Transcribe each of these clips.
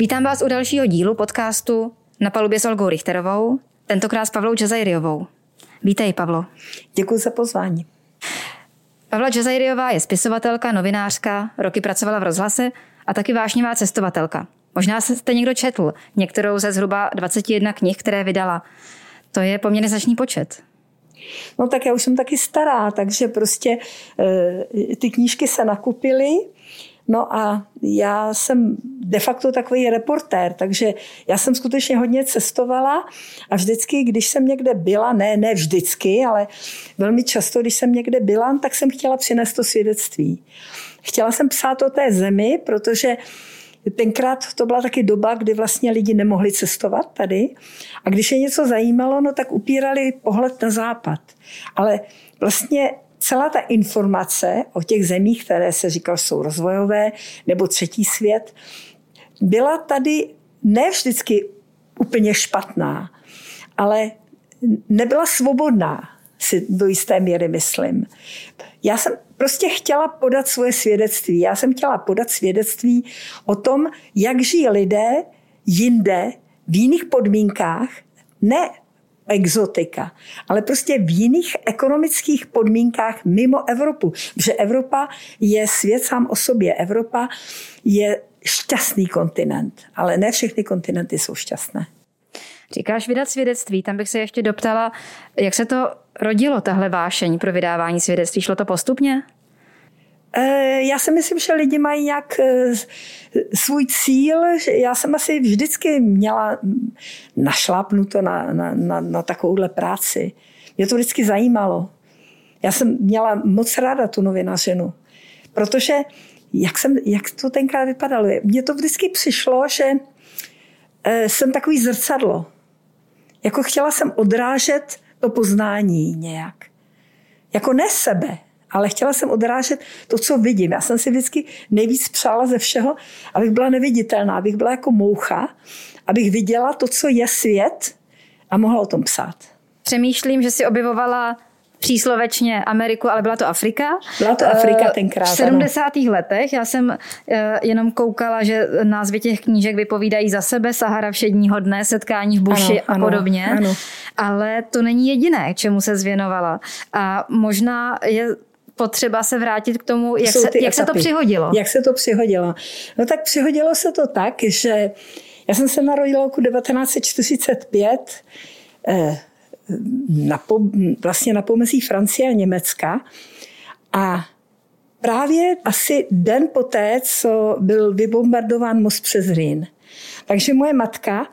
Vítám vás u dalšího dílu podcastu Na palubě s Olgou Richterovou, tentokrát s Pavlou Džazajriovou. Vítej, Pavlo. Děkuji za pozvání. Pavla Džazajriová je spisovatelka, novinářka, roky pracovala v rozhlase a taky vášnivá cestovatelka. Možná jste někdo četl některou ze zhruba 21 knih, které vydala. To je poměrně značný počet. No tak já už jsem taky stará, takže prostě e, ty knížky se nakupily. No a já jsem de facto takový reportér, takže já jsem skutečně hodně cestovala a vždycky, když jsem někde byla, ne, ne vždycky, ale velmi často, když jsem někde byla, tak jsem chtěla přinést to svědectví. Chtěla jsem psát o té zemi, protože Tenkrát to byla taky doba, kdy vlastně lidi nemohli cestovat tady. A když je něco zajímalo, no tak upírali pohled na západ. Ale vlastně celá ta informace o těch zemích, které se říkal, jsou rozvojové nebo třetí svět, byla tady ne vždycky úplně špatná, ale nebyla svobodná, si do jisté míry myslím. Já jsem prostě chtěla podat svoje svědectví. Já jsem chtěla podat svědectví o tom, jak žijí lidé jinde v jiných podmínkách, ne exotika, ale prostě v jiných ekonomických podmínkách mimo Evropu. Že Evropa je svět sám o sobě. Evropa je šťastný kontinent, ale ne všechny kontinenty jsou šťastné. Říkáš vydat svědectví, tam bych se ještě doptala, jak se to rodilo, tahle vášeň pro vydávání svědectví? Šlo to postupně? Eh, já si myslím, že lidi mají nějak eh, svůj cíl. Já jsem asi vždycky měla našlápnuto na, na, na, na takovouhle práci. Mě to vždycky zajímalo. Já jsem měla moc ráda tu novinařinu, protože jak, jsem, jak to tenkrát vypadalo, mně to vždycky přišlo, že eh, jsem takový zrcadlo. Jako chtěla jsem odrážet to poznání nějak. Jako ne sebe, ale chtěla jsem odrážet to, co vidím. Já jsem si vždycky nejvíc přála ze všeho, abych byla neviditelná, abych byla jako moucha, abych viděla to, co je svět a mohla o tom psát. Přemýšlím, že si objevovala příslovečně Ameriku, ale byla to Afrika. Byla to Afrika eh, tenkrát. V 70. Ano. letech já jsem eh, jenom koukala, že názvy těch knížek vypovídají za sebe, Sahara všedního dne, setkání v buši ano, a podobně. Ano, ano. Ale to není jediné, čemu se zvěnovala. A možná je potřeba se vrátit k tomu, jak, se, jak se to přihodilo. Jak se to přihodilo? No tak přihodilo se to tak, že já jsem se narodila roku 1945 eh, na, po, vlastně na pomezí Francie a Německa a právě asi den poté, co byl vybombardován most přes Rýn. Takže moje matka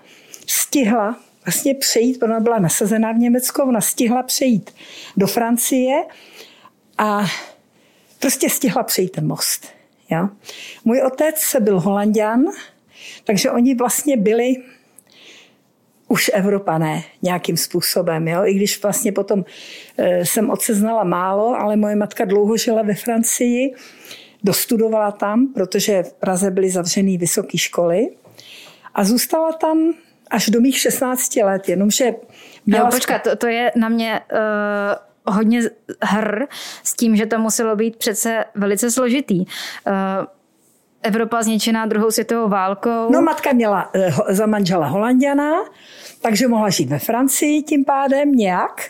stihla vlastně přejít, ona byla nasazená v Německu, ona stihla přejít do Francie a prostě stihla přejít ten most. Ja? Můj otec byl holanděn, takže oni vlastně byli už Evropané nějakým způsobem. Jo? I když vlastně potom e, jsem otce znala málo, ale moje matka dlouho žila ve Francii, dostudovala tam, protože v Praze byly zavřené vysoké školy a zůstala tam až do mých 16 let, jenomže měla... No, počkat, to, to je na mě uh, hodně hr s tím, že to muselo být přece velice složitý. Uh, Evropa zničená druhou světovou válkou. No matka měla uh, za manžela Holandiana, takže mohla žít ve Francii tím pádem nějak.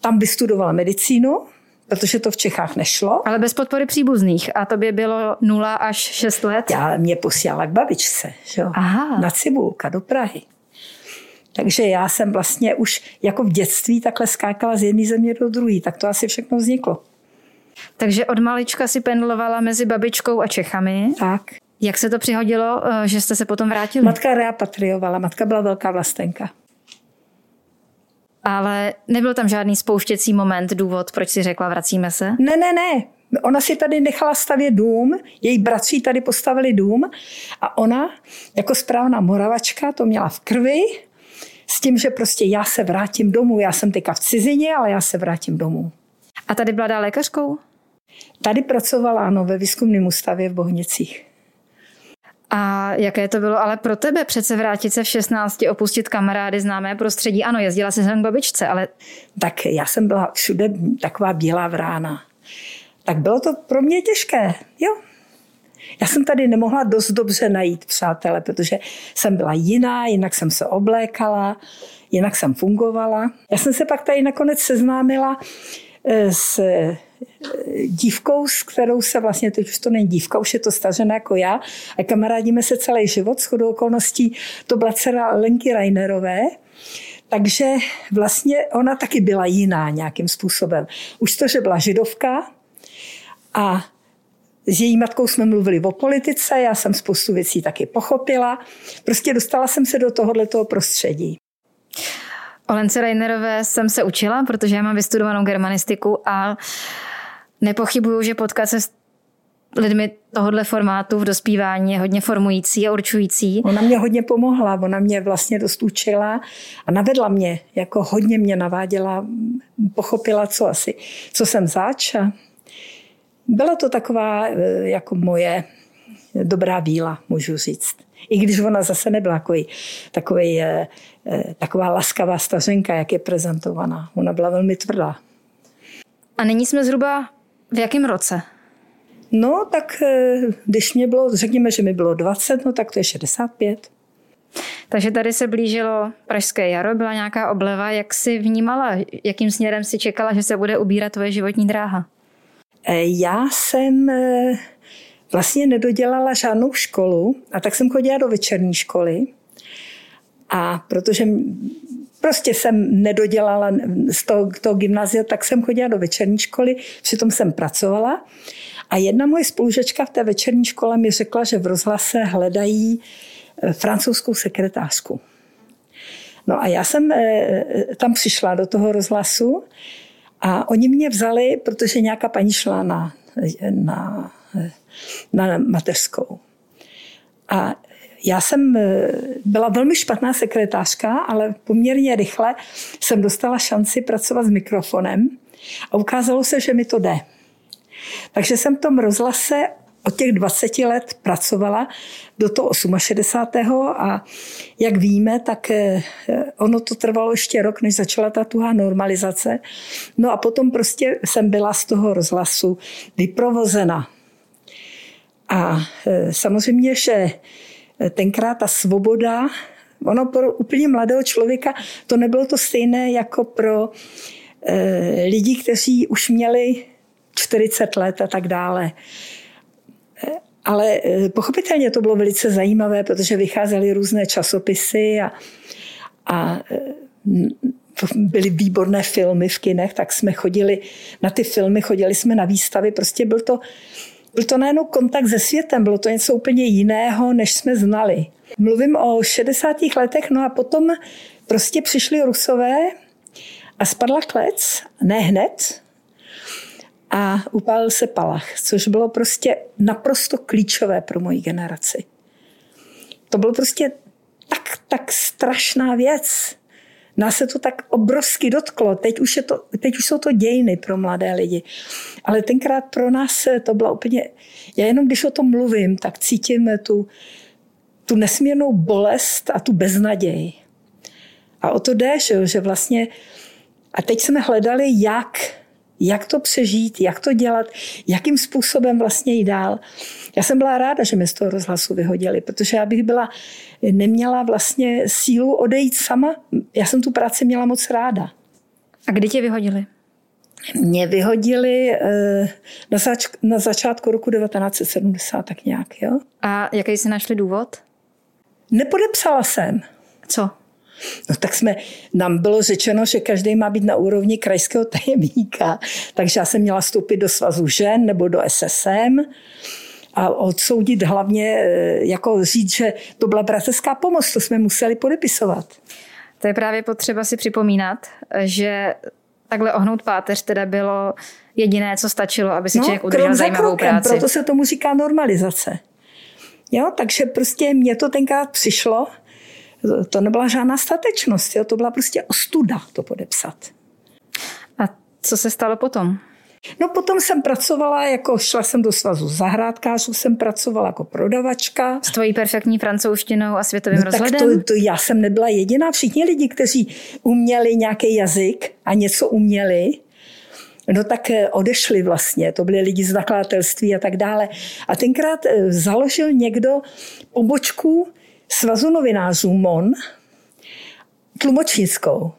Tam vystudovala medicínu, protože to v Čechách nešlo. Ale bez podpory příbuzných. A to by bylo 0 až 6 let? Já mě posílala k babičce, že? Aha. na Cibulka do Prahy. Takže já jsem vlastně už jako v dětství takhle skákala z jedné země do druhé. Tak to asi všechno vzniklo. Takže od malička si pendlovala mezi babičkou a Čechami. Tak. Jak se to přihodilo, eh, že jste se potom vrátili? Matka repatriovala, matka byla velká vlastenka. Ale nebyl tam žádný spouštěcí moment, důvod, proč si řekla, vracíme se? Ne, ne, ne. Ona si tady nechala stavět dům, její bratři tady postavili dům a ona jako správná moravačka to měla v krvi s tím, že prostě já se vrátím domů. Já jsem teďka v cizině, ale já se vrátím domů. A tady byla lékařkou? Tady pracovala, ano, ve výzkumném ústavě v Bohnicích. A jaké to bylo ale pro tebe přece vrátit se v 16, opustit kamarády, známé prostředí? Ano, jezdila se sem k babičce, ale... Tak já jsem byla všude taková bílá vrána. Tak bylo to pro mě těžké, jo. Já jsem tady nemohla dost dobře najít přátele, protože jsem byla jiná, jinak jsem se oblékala, jinak jsem fungovala. Já jsem se pak tady nakonec seznámila eh, s eh, dívkou, s kterou se vlastně, teď už to není dívka, už je to stažená jako já, a kamarádíme se celý život, s chodou okolností, to byla dcera Lenky Reinerové, takže vlastně ona taky byla jiná nějakým způsobem. Už to, že byla židovka a s její matkou jsme mluvili o politice, já jsem spoustu věcí taky pochopila. Prostě dostala jsem se do tohoto prostředí. O Lence Reinerové jsem se učila, protože já mám vystudovanou germanistiku a nepochybuju, že potkat se s lidmi tohohle formátu v dospívání je hodně formující a určující. Ona mě hodně pomohla, ona mě vlastně dost učila a navedla mě, jako hodně mě naváděla, pochopila, co asi, co jsem zač a byla to taková eh, jako moje dobrá víla, můžu říct. I když ona zase nebyla takový, takový, eh, eh, taková laskavá stařenka, jak je prezentovaná. Ona byla velmi tvrdá. A nyní jsme zhruba v jakém roce? No, tak když mě bylo, řekněme, že mi bylo 20, no tak to je 65. Takže tady se blížilo Pražské jaro, byla nějaká obleva. Jak si vnímala, jakým směrem si čekala, že se bude ubírat tvoje životní dráha? Eh, já jsem eh, vlastně nedodělala žádnou školu a tak jsem chodila do večerní školy. A protože prostě jsem nedodělala z toho, toho gymnázia, tak jsem chodila do večerní školy, přitom jsem pracovala. A jedna moje spolužečka v té večerní škole mi řekla, že v rozhlase hledají eh, francouzskou sekretářku. No a já jsem tam přišla do toho rozhlasu a oni mě vzali, protože nějaká paní šla na, na, na mateřskou. A já jsem eh, byla velmi špatná sekretářka, ale poměrně rychle jsem dostala šanci pracovat s mikrofonem a ukázalo se, že mi to jde. Takže jsem v tom rozhlase od těch 20 let pracovala do toho 68. a jak víme, tak eh, ono to trvalo ještě rok, než začala ta tuhá normalizace. No a potom prostě jsem byla z toho rozhlasu vyprovozena. A eh, samozřejmě, že tenkrát ta svoboda, ono pro úplně mladého člověka to nebylo to stejné jako pro eh, lidi, kteří už měli 40 let a tak dále. Ale eh, pochopitelně to bylo velice zajímavé, protože vycházely různé časopisy a, a eh, byly výborné filmy v kinech, tak jsme chodili na ty filmy, chodili jsme na výstavy. Prostě byl to, byl to najednou kontakt se světem, bylo to něco úplně jiného, než jsme znali. Mluvím o 60. letech, no a potom prostě přišli Rusové a spadla klec, ne hned, a upálil se palach, což bylo prostě naprosto klíčové pro moji generaci. To bylo prostě tak, tak strašná věc. Nás se to tak obrovsky dotklo. Teď už, je to, teď už jsou to dějiny pro mladé lidi. Ale tenkrát pro nás to byla úplně... Já jenom když o tom mluvím, tak cítím tu, tu nesmírnou bolest a tu beznaděj. A o to jde, že vlastně... A teď jsme hledali, jak jak to přežít, jak to dělat, jakým způsobem vlastně jít dál. Já jsem byla ráda, že mě z toho rozhlasu vyhodili, protože já bych byla, neměla vlastně sílu odejít sama. Já jsem tu práci měla moc ráda. A kdy tě vyhodili? Mě vyhodili eh, na, zač- na začátku roku 1970, tak nějak, jo. A jaký jsi našli důvod? Nepodepsala jsem. Co? No tak jsme, nám bylo řečeno, že každý má být na úrovni krajského tajemníka, takže já jsem měla vstoupit do svazu žen nebo do SSM a odsoudit hlavně, eh, jako říct, že to byla bratrská pomoc, to jsme museli podepisovat. To je právě potřeba si připomínat, že takhle ohnout páteř teda bylo jediné, co stačilo, aby si no, člověk udržel zajímavou krokem, práci. Proto se tomu říká normalizace. Jo, takže prostě mně to tenkrát přišlo, to nebyla žádná statečnost, jo? to byla prostě ostuda to podepsat. A co se stalo potom? No potom jsem pracovala, jako šla jsem do svazu zahrádkářů, jsem pracovala jako prodavačka. S tvojí perfektní francouzštinou a světovým no, rozhledem? Tak to, to já jsem nebyla jediná. Všichni lidi, kteří uměli nějaký jazyk a něco uměli, no tak eh, odešli vlastně, to byli lidi z nakladatelství a tak dále. A tenkrát eh, založil někdo pobočku Svazu novinářů MON, tlumočnickou.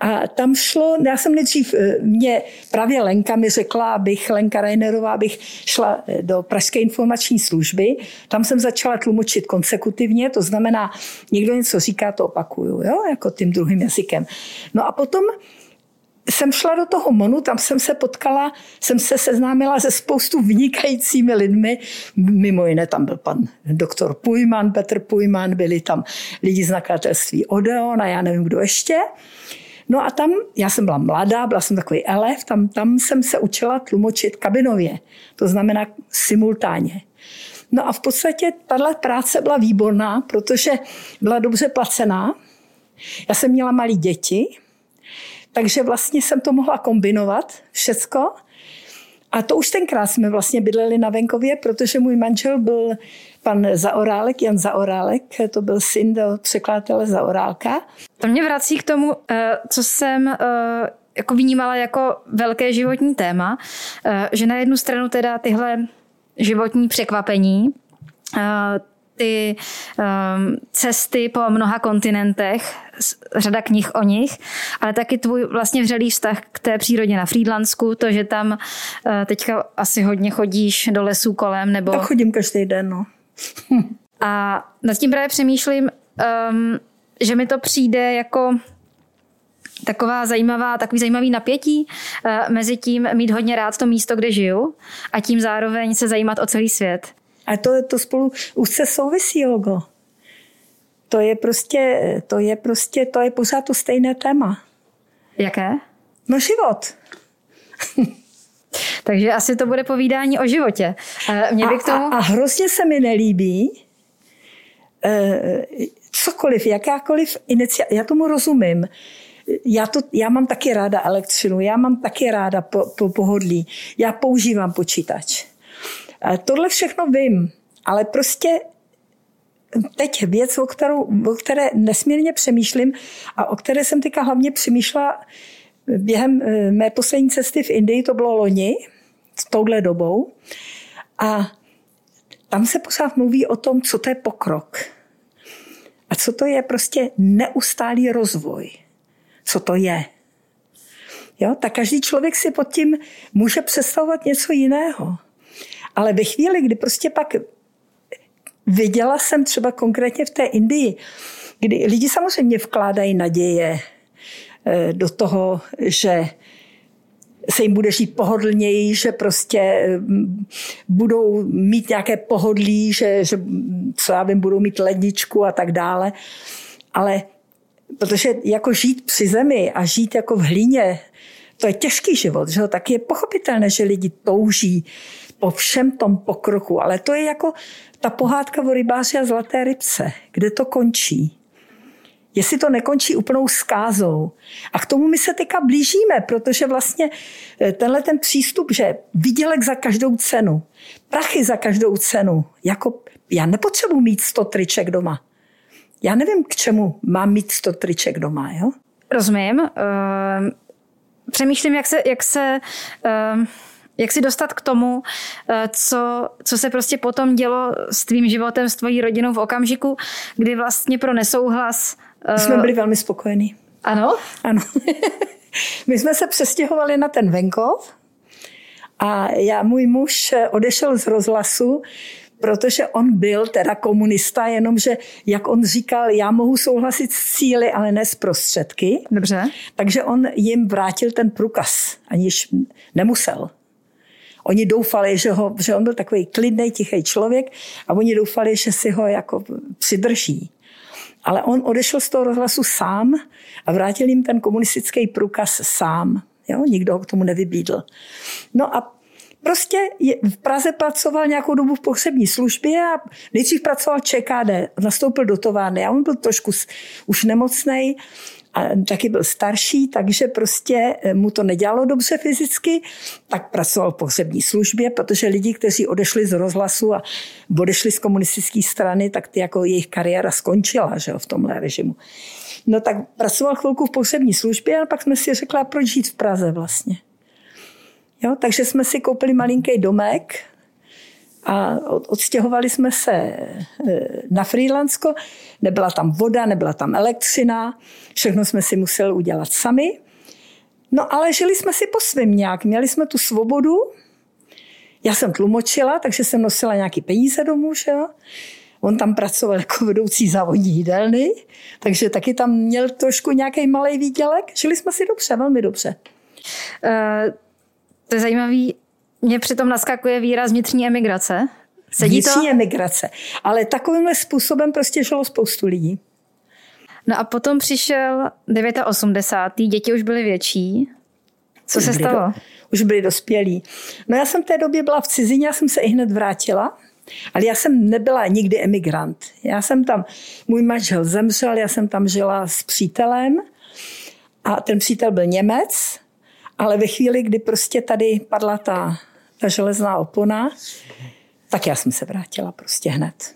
A tam šlo, já jsem nejdřív, eh, mě právě Lenka mi řekla, abych, Lenka Reinerová, abych šla do Pražské informační služby. Tam jsem začala tlumočit konsekutivně, to znamená, někdo něco říká, to opakuju, jo, jako tím druhým jazykem. No a potom jsem šla do toho Monu, tam jsem se potkala, jsem se seznámila se spoustu vynikajícími lidmi, mimo jiné tam byl pan doktor Pujman, Petr Pujman, byli tam lidi z nakladatelství Odeon a já nevím, kdo ještě. No a tam, já jsem byla mladá, byla jsem takový elef, tam, tam jsem se učila tlumočit kabinově, to znamená simultánně. No a v podstatě tahle práce byla výborná, protože byla dobře placená. Já jsem měla malé děti, takže vlastně jsem to mohla kombinovat všecko. A to už tenkrát jsme vlastně bydleli na venkově, protože můj manžel byl pan Zaorálek, Jan Zaorálek, to byl syn do překladatele Zaorálka. To mě vrací k tomu, eh, co jsem eh, jako vnímala jako velké životní téma, eh, že na jednu stranu teda tyhle životní překvapení, ty um, cesty po mnoha kontinentech, řada knih o nich, ale taky tvůj vlastně vřelý vztah k té přírodě na Frýdlansku, to, že tam uh, teďka asi hodně chodíš do lesů kolem, nebo... Tak chodím každý den, no. A nad tím právě přemýšlím, um, že mi to přijde jako taková zajímavá, takový zajímavý napětí uh, mezi tím mít hodně rád to místo, kde žiju a tím zároveň se zajímat o celý svět. A to, to spolu už se souvisí, logo. To je prostě, to je prostě, to je pořád to stejné téma. Jaké? No život. Takže asi to bude povídání o životě. Mě by k tomu... a, a hrozně se mi nelíbí eh, cokoliv, jakákoliv iniciativa, já tomu rozumím. Já, to, já mám taky ráda elektřinu, já mám taky ráda po, po pohodlí, já používám počítač. Tohle všechno vím, ale prostě teď věc, o, kterou, o které nesmírně přemýšlím a o které jsem teďka hlavně přemýšlela během eh, mé poslední cesty v Indii, to bylo loni, s touhle dobou. A tam se pořád mluví o tom, co to je pokrok. A co to je prostě neustálý rozvoj. Co to je. Jo? Tak každý člověk si pod tím může představovat něco jiného. Ale ve chvíli, kdy prostě pak viděla jsem třeba konkrétně v té Indii, kdy lidi samozřejmě vkládají naděje eh, do toho, že se jim bude žít pohodlněji, že prostě eh, budou mít nějaké pohodlí, že, že co já vím, budou mít ledničku a tak dále. Ale protože jako žít při zemi a žít jako v hlíně, to je těžký život, že? tak je pochopitelné, že lidi touží po všem tom pokroku. Ale to je jako ta pohádka o rybáři a zlaté rybce, kde to končí. Jestli to nekončí úplnou skázou. A k tomu my se teďka blížíme, protože vlastně eh, tenhle ten přístup, že výdělek za každou cenu, prachy za každou cenu, jako já nepotřebuji mít 100 triček doma. Já nevím, k čemu mám mít 100 triček doma, jo? Rozumím. Uh, přemýšlím, jak se, jak se uh jak si dostat k tomu, eh, co, co se prostě potom dělo s tvým životem, s tvojí rodinou v okamžiku, kdy vlastně pro nesouhlas... My jsme byli velmi spokojení. Ano? Ano. My jsme se přestěhovali na ten venkov a já, můj muž odešel z rozhlasu, protože on byl teda komunista, jenomže, jak on říkal, já mohu souhlasit s cíly, ale ne s prostředky. Dobře. Takže on jim vrátil ten průkaz, aniž nemusel. Oni doufali, že, ho, že on byl takový klidný, tichý člověk a oni doufali, že si ho jako přidrží. Ale on odešel z toho rozhlasu sám a vrátil jim ten komunistický průkaz sám. Jo? Nikdo ho k tomu nevybídl. No a prostě je, v Praze pracoval nějakou dobu v pohřební službě a nejdřív pracoval ČKD, nastoupil do továrny a on byl trošku už nemocný a taky byl starší, takže prostě eh, mu to nedělalo dobře fyzicky, tak pracoval v pohřební službě, protože lidi, kteří odešli z rozhlasu a odešli z komunistické strany, tak ty jako jejich kariéra skončila že jo, v tomhle režimu. No tak pracoval chvilku v pohřební službě a pak jsme si řekla, proč žít v Praze vlastně. Jo, takže jsme si koupili malinký domek a odstěhovali jsme se e, na Frýlandsko. Nebyla tam voda, nebyla tam elektřina, všechno jsme si museli udělat sami. No ale žili jsme si po svém nějak, měli jsme tu svobodu. Já jsem tlumočila, takže jsem nosila nějaký peníze domů, že jo. On tam pracoval jako vedoucí závodní jídelny, takže taky tam měl trošku nějaký malý výdělek. Žili jsme si dobře, velmi dobře. Uh, to je zajímavý. Mě přitom naskakuje výraz vnitřní emigrace. Sedí vnitřní to? emigrace. Ale takovýmhle způsobem prostě žilo spoustu lidí. No a potom přišel 89. Děti už byly větší. Co už se stalo? Do, už byli dospělí. No já jsem v té době byla v cizině, já jsem se i hned vrátila. Ale já jsem nebyla nikdy emigrant. Já jsem tam, můj manžel zemřel, já jsem tam žila s přítelem a ten přítel byl Němec, ale ve chvíli, kdy prostě tady padla ta, ta železná opona, tak já jsem se vrátila prostě hned.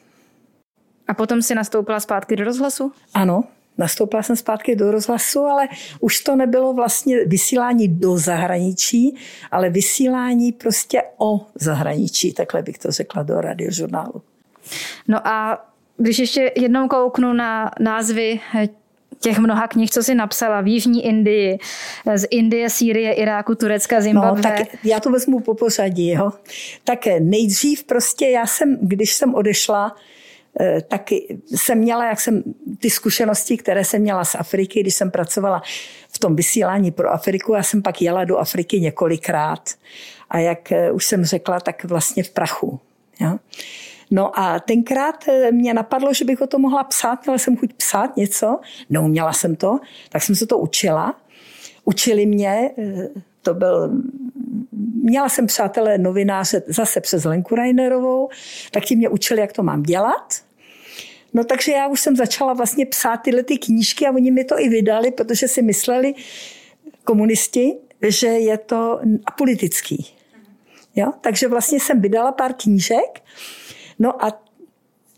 A potom si nastoupila zpátky do rozhlasu? Ano, nastoupila jsem zpátky do rozhlasu, ale už to nebylo vlastně vysílání do zahraničí, ale vysílání prostě o zahraničí, takhle bych to řekla do radiožurnálu. No a když ještě jednou kouknu na názvy těch mnoha knih, co si napsala v Jižní Indii, z Indie, Sýrie, Iráku, Turecka, Zimbabwe. No, tak já to vezmu po pořadí. Jo. Tak nejdřív prostě já jsem, když jsem odešla, Eh, taky jsem měla, jak jsem ty zkušenosti, které jsem měla z Afriky, když jsem pracovala v tom vysílání pro Afriku, já jsem pak jela do Afriky několikrát. A jak eh, už jsem řekla, tak vlastně v prachu. Ja? No a tenkrát eh, mě napadlo, že bych o to mohla psát, měla jsem chuť psát něco, neuměla jsem to, tak jsem se to učila. Učili mě, to byl, měla jsem přátelé novináře zase přes Lenku Reinerovou, tak ti mě učili, jak to mám dělat. No takže já už jsem začala vlastně psát tyhle ty knížky a oni mi to i vydali, protože si mysleli komunisti, že je to apolitický. Jo? Takže vlastně jsem vydala pár knížek. No a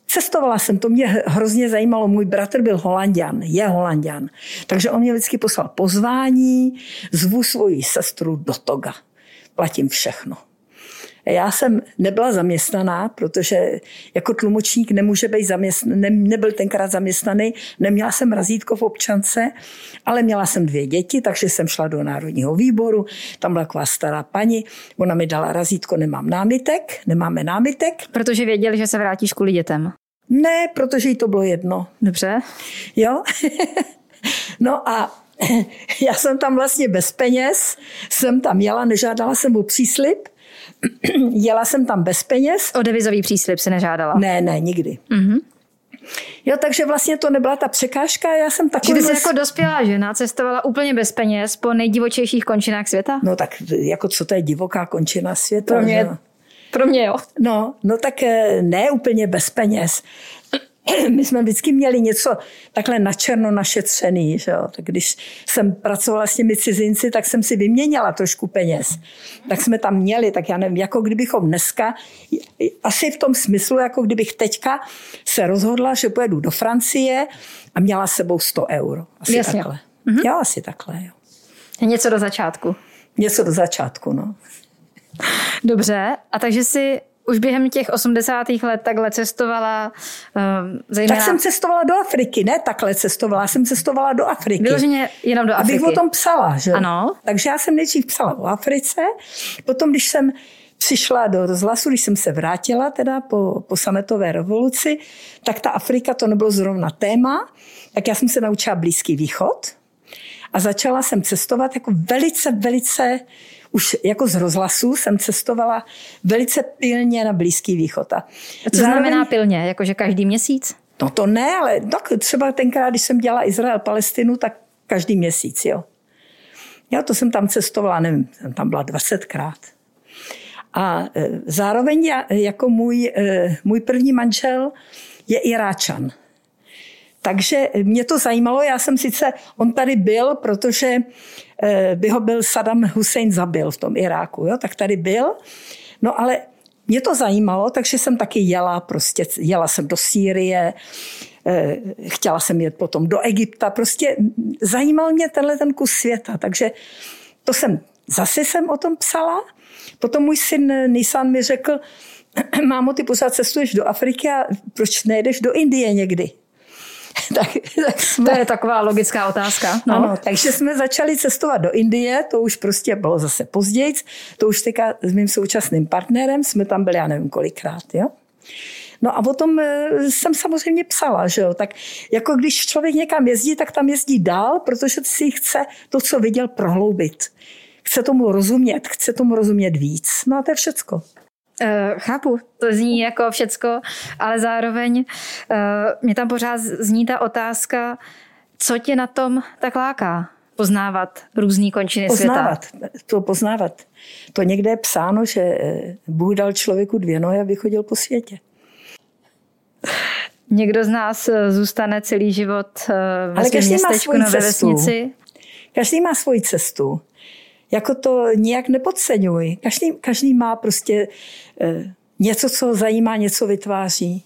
Cestovala jsem, to mě hrozně zajímalo. Můj bratr byl holandian, je holandian. Takže on mě vždycky poslal pozvání, zvu svoji sestru do Toga. Platím všechno. Já jsem nebyla zaměstnaná, protože jako tlumočník nemůže být zaměstnaný, ne, nebyl tenkrát zaměstnaný, neměla jsem razítko v občance, ale měla jsem dvě děti, takže jsem šla do Národního výboru, tam byla taková stará paní, ona mi dala razítko, nemám námitek, nemáme námitek. Protože věděli, že se vrátíš kvůli dětem. Ne, protože jí to bylo jedno. Dobře. Jo? no a já jsem tam vlastně bez peněz, jsem tam jela, nežádala jsem o příslip, jela jsem tam bez peněz. O devizový příslip se nežádala? Ne, ne, nikdy. Mm-hmm. Jo, takže vlastně to nebyla ta překážka, já jsem takový... Ty jsi jako dospělá žena cestovala úplně bez peněz po nejdivočejších končinách světa? No tak jako co to je divoká končina světa? Pro mě, pro mě jo. No, no tak eh, ne úplně bez peněz. my jsme vždycky měli něco takhle na černo našetřený. Že jo? Tak když jsem pracovala s těmi cizinci, tak jsem si vyměnila trošku peněz. Tak jsme tam měli, tak já nevím, jako kdybychom dneska, asi v tom smyslu, jako kdybych teďka se rozhodla, že pojedu do Francie a měla s sebou 100 euro. Asi Jasně. takhle. Mhm. Já asi takhle, jo. Něco do začátku. Něco do začátku, no. Dobře, a takže si už během těch 80. let takhle cestovala um, zejména... Tak jsem cestovala do Afriky, ne takhle cestovala, jsem cestovala do Afriky. Vyloženě jenom do Afriky. Abych o tom psala, že? Ano. Takže já jsem nejdřív psala o Africe, potom když jsem přišla do rozhlasu, když jsem se vrátila teda po, po sametové revoluci, tak ta Afrika to nebylo zrovna téma, tak já jsem se naučila Blízký východ a začala jsem cestovat jako velice, velice už jako z rozhlasu jsem cestovala velice pilně na Blízký východ. A co zároveň, znamená pilně? Jakože každý měsíc? No to ne, ale tak třeba tenkrát, když jsem dělala Izrael, Palestinu, tak každý měsíc, jo. Já to jsem tam cestovala, nevím, jsem tam byla 20krát. A e, zároveň já, jako můj, e, můj první manžel je Iráčan. Takže mě to zajímalo, já jsem sice, on tady byl, protože eh, by ho byl Saddam Hussein zabil v tom Iráku, jo, tak tady byl. No ale mě to zajímalo, takže jsem taky jela, prostě jela jsem do Sýrie, eh, chtěla jsem jet potom do Egypta, prostě zajímal mě tenhle ten kus světa, takže to jsem zase jsem o tom psala. Potom můj syn Nissan mi řekl, mámo, ty pořád cestuješ do Afriky a proč nejdeš do Indie někdy? tak, tak jsme... To je taková logická otázka. No. Ano, takže jsme začali cestovat do Indie, to už prostě bylo zase později, to už teďka s mým současným partnerem, jsme tam byli, já nevím kolikrát, jo. No a potom eh, jsem samozřejmě psala, že jo, tak jako když člověk někam jezdí, tak tam jezdí dál, protože si chce to, co viděl, prohloubit. Chce tomu rozumět, chce tomu rozumět víc. No a to je všecko. Uh, chápu, to zní jako všecko, ale zároveň uh, mě tam pořád zní ta otázka, co tě na tom tak láká? Poznávat různé končiny poznávat, světa. To poznávat. To někde je psáno, že Bůh dal člověku dvě nohy, aby chodil po světě. Někdo z nás zůstane celý život ve Ale každý má svoji cestu. vesnici. Každý má svoji cestu jako to nijak nepodceňuj. Každý, každý má prostě eh, něco, co zajímá, něco vytváří.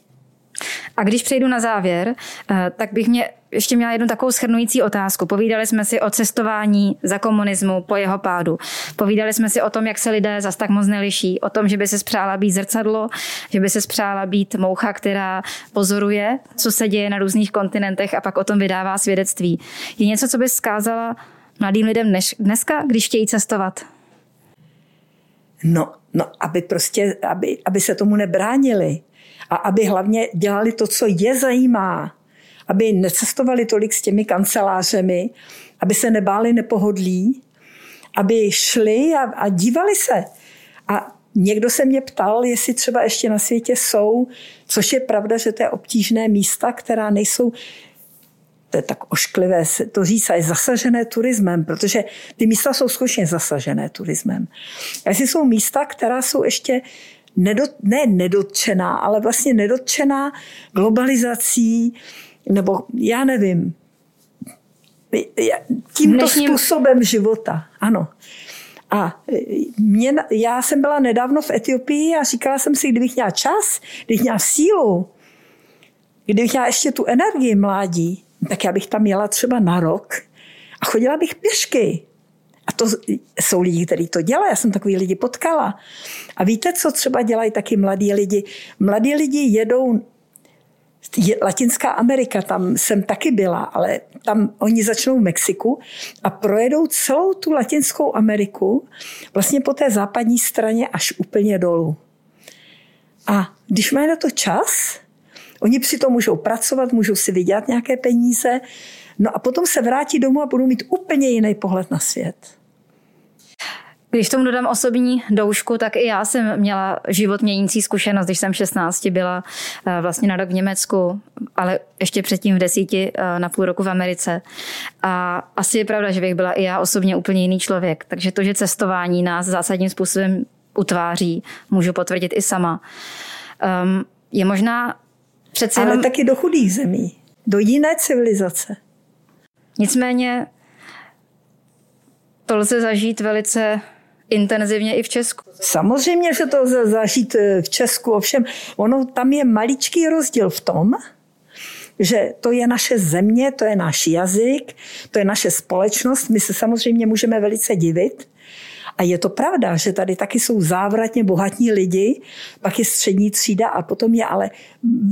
A když přejdu na závěr, eh, tak bych mě ještě měla jednu takovou schrnující otázku. Povídali jsme si o cestování za komunismu po jeho pádu. Povídali jsme si o tom, jak se lidé zas tak moc neliší. O tom, že by se spřála být zrcadlo, že by se spřála být moucha, která pozoruje, co se děje na různých kontinentech a pak o tom vydává svědectví. Je něco, co by zkázala mladým lidem dnes, dneska, když chtějí cestovat? No, no aby prostě, aby, aby se tomu nebránili a aby hlavně dělali to, co je zajímá. Aby necestovali tolik s těmi kancelářemi, aby se nebáli nepohodlí, aby šli a, a dívali se. A někdo se mě ptal, jestli třeba ještě na světě jsou, což je pravda, že to je obtížné místa, která nejsou to je tak ošklivé to říct, a je zasažené turismem, protože ty místa jsou skutečně zasažené turismem. A jestli jsou místa, která jsou ještě nedot, ne nedotčená, ale vlastně nedotčená globalizací, nebo já nevím, tímto Dnešním... způsobem života. Ano. A mě, já jsem byla nedávno v Etiopii a říkala jsem si, kdybych měla čas, kdybych měla sílu, kdybych měla ještě tu energii mládí, tak já bych tam jela třeba na rok a chodila bych pěšky. A to jsou lidi, kteří to dělají. Já jsem takový lidi potkala. A víte, co třeba dělají taky mladí lidi? Mladí lidi jedou Latinská Amerika, tam jsem taky byla, ale tam oni začnou v Mexiku a projedou celou tu Latinskou Ameriku vlastně po té západní straně až úplně dolů. A když mají na to čas, Oni přitom můžou pracovat, můžou si vydělat nějaké peníze, no a potom se vrátí domů a budou mít úplně jiný pohled na svět. Když tomu dodám osobní doušku, tak i já jsem měla život měnící zkušenost, když jsem 16 byla eh, vlastně na rok v Německu, ale ještě předtím v desíti eh, na půl roku v Americe. A asi je pravda, že bych byla i já osobně úplně jiný člověk. Takže to, že cestování nás zásadním způsobem utváří, můžu potvrdit i sama. Um, je možná Přece Ale jenom... taky do chudých zemí, do jiné civilizace. Nicméně to lze zažít velice intenzivně i v Česku. Samozřejmě, že to lze zažít eh, v Česku, ovšem ono tam je maličký rozdíl v tom, že to je naše země, to je náš jazyk, to je naše společnost. My se samozřejmě můžeme velice divit, a je to pravda, že tady taky jsou závratně bohatní lidi, pak je střední třída a potom je ale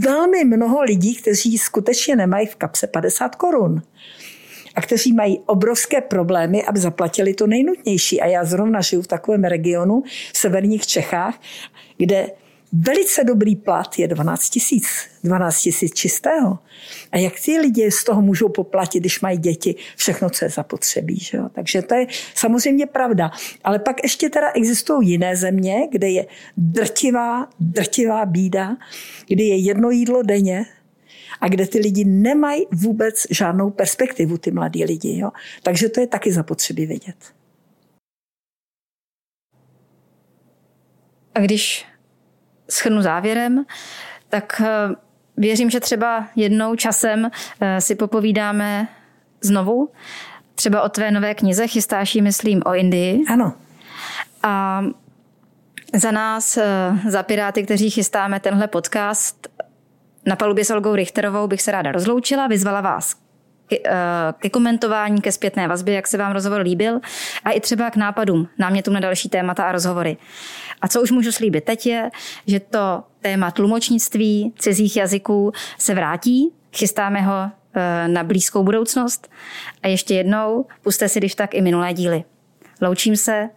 velmi mnoho lidí, kteří skutečně nemají v kapse 50 korun a kteří mají obrovské problémy, aby zaplatili to nejnutnější. A já zrovna žiju v takovém regionu v severních Čechách, kde velice dobrý plat je 12 tisíc, 12 tisíc čistého. A jak ty lidi z toho můžou poplatit, když mají děti, všechno, co je zapotřebí. Že jo? Takže to je samozřejmě pravda. Ale pak ještě teda existují jiné země, kde je drtivá, drtivá bída, kde je jedno jídlo denně, a kde ty lidi nemají vůbec žádnou perspektivu, ty mladí lidi. Jo? Takže to je taky zapotřebí vědět. A když schrnu závěrem, tak eh, věřím, že třeba jednou časem eh, si popovídáme znovu, třeba o tvé nové knize, chystáš ji, myslím, o Indii. Ano. A za nás, eh, za Piráty, kteří chystáme tenhle podcast, na palubě s Olgou Richterovou bych se ráda rozloučila, vyzvala vás ke, eh, ke komentování, ke zpětné vazbě, jak se vám rozhovor líbil a i třeba k nápadům, námětům na další témata a rozhovory. A co už můžu slíbit teď je, že to téma tlumočnictví cizích jazyků se vrátí, chystáme ho eh, na blízkou budoucnost a ještě jednou puste si když tak i minulé díly. Loučím se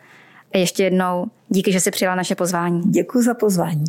a ještě jednou díky, že si přijala naše pozvání. Děkuji za pozvání.